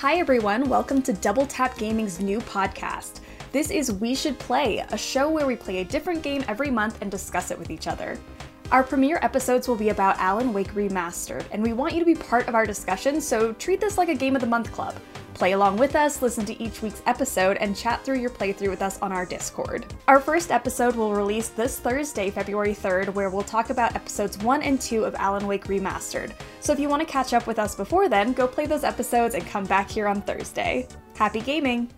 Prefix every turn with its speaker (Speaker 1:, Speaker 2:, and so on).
Speaker 1: Hi, everyone. Welcome to Double Tap Gaming's new podcast. This is We Should Play, a show where we play a different game every month and discuss it with each other. Our premiere episodes will be about Alan Wake Remastered, and we want you to be part of our discussion, so treat this like a Game of the Month club. Play along with us, listen to each week's episode, and chat through your playthrough with us on our Discord. Our first episode will release this Thursday, February 3rd, where we'll talk about episodes 1 and 2 of Alan Wake Remastered. So if you want to catch up with us before then, go play those episodes and come back here on Thursday. Happy gaming!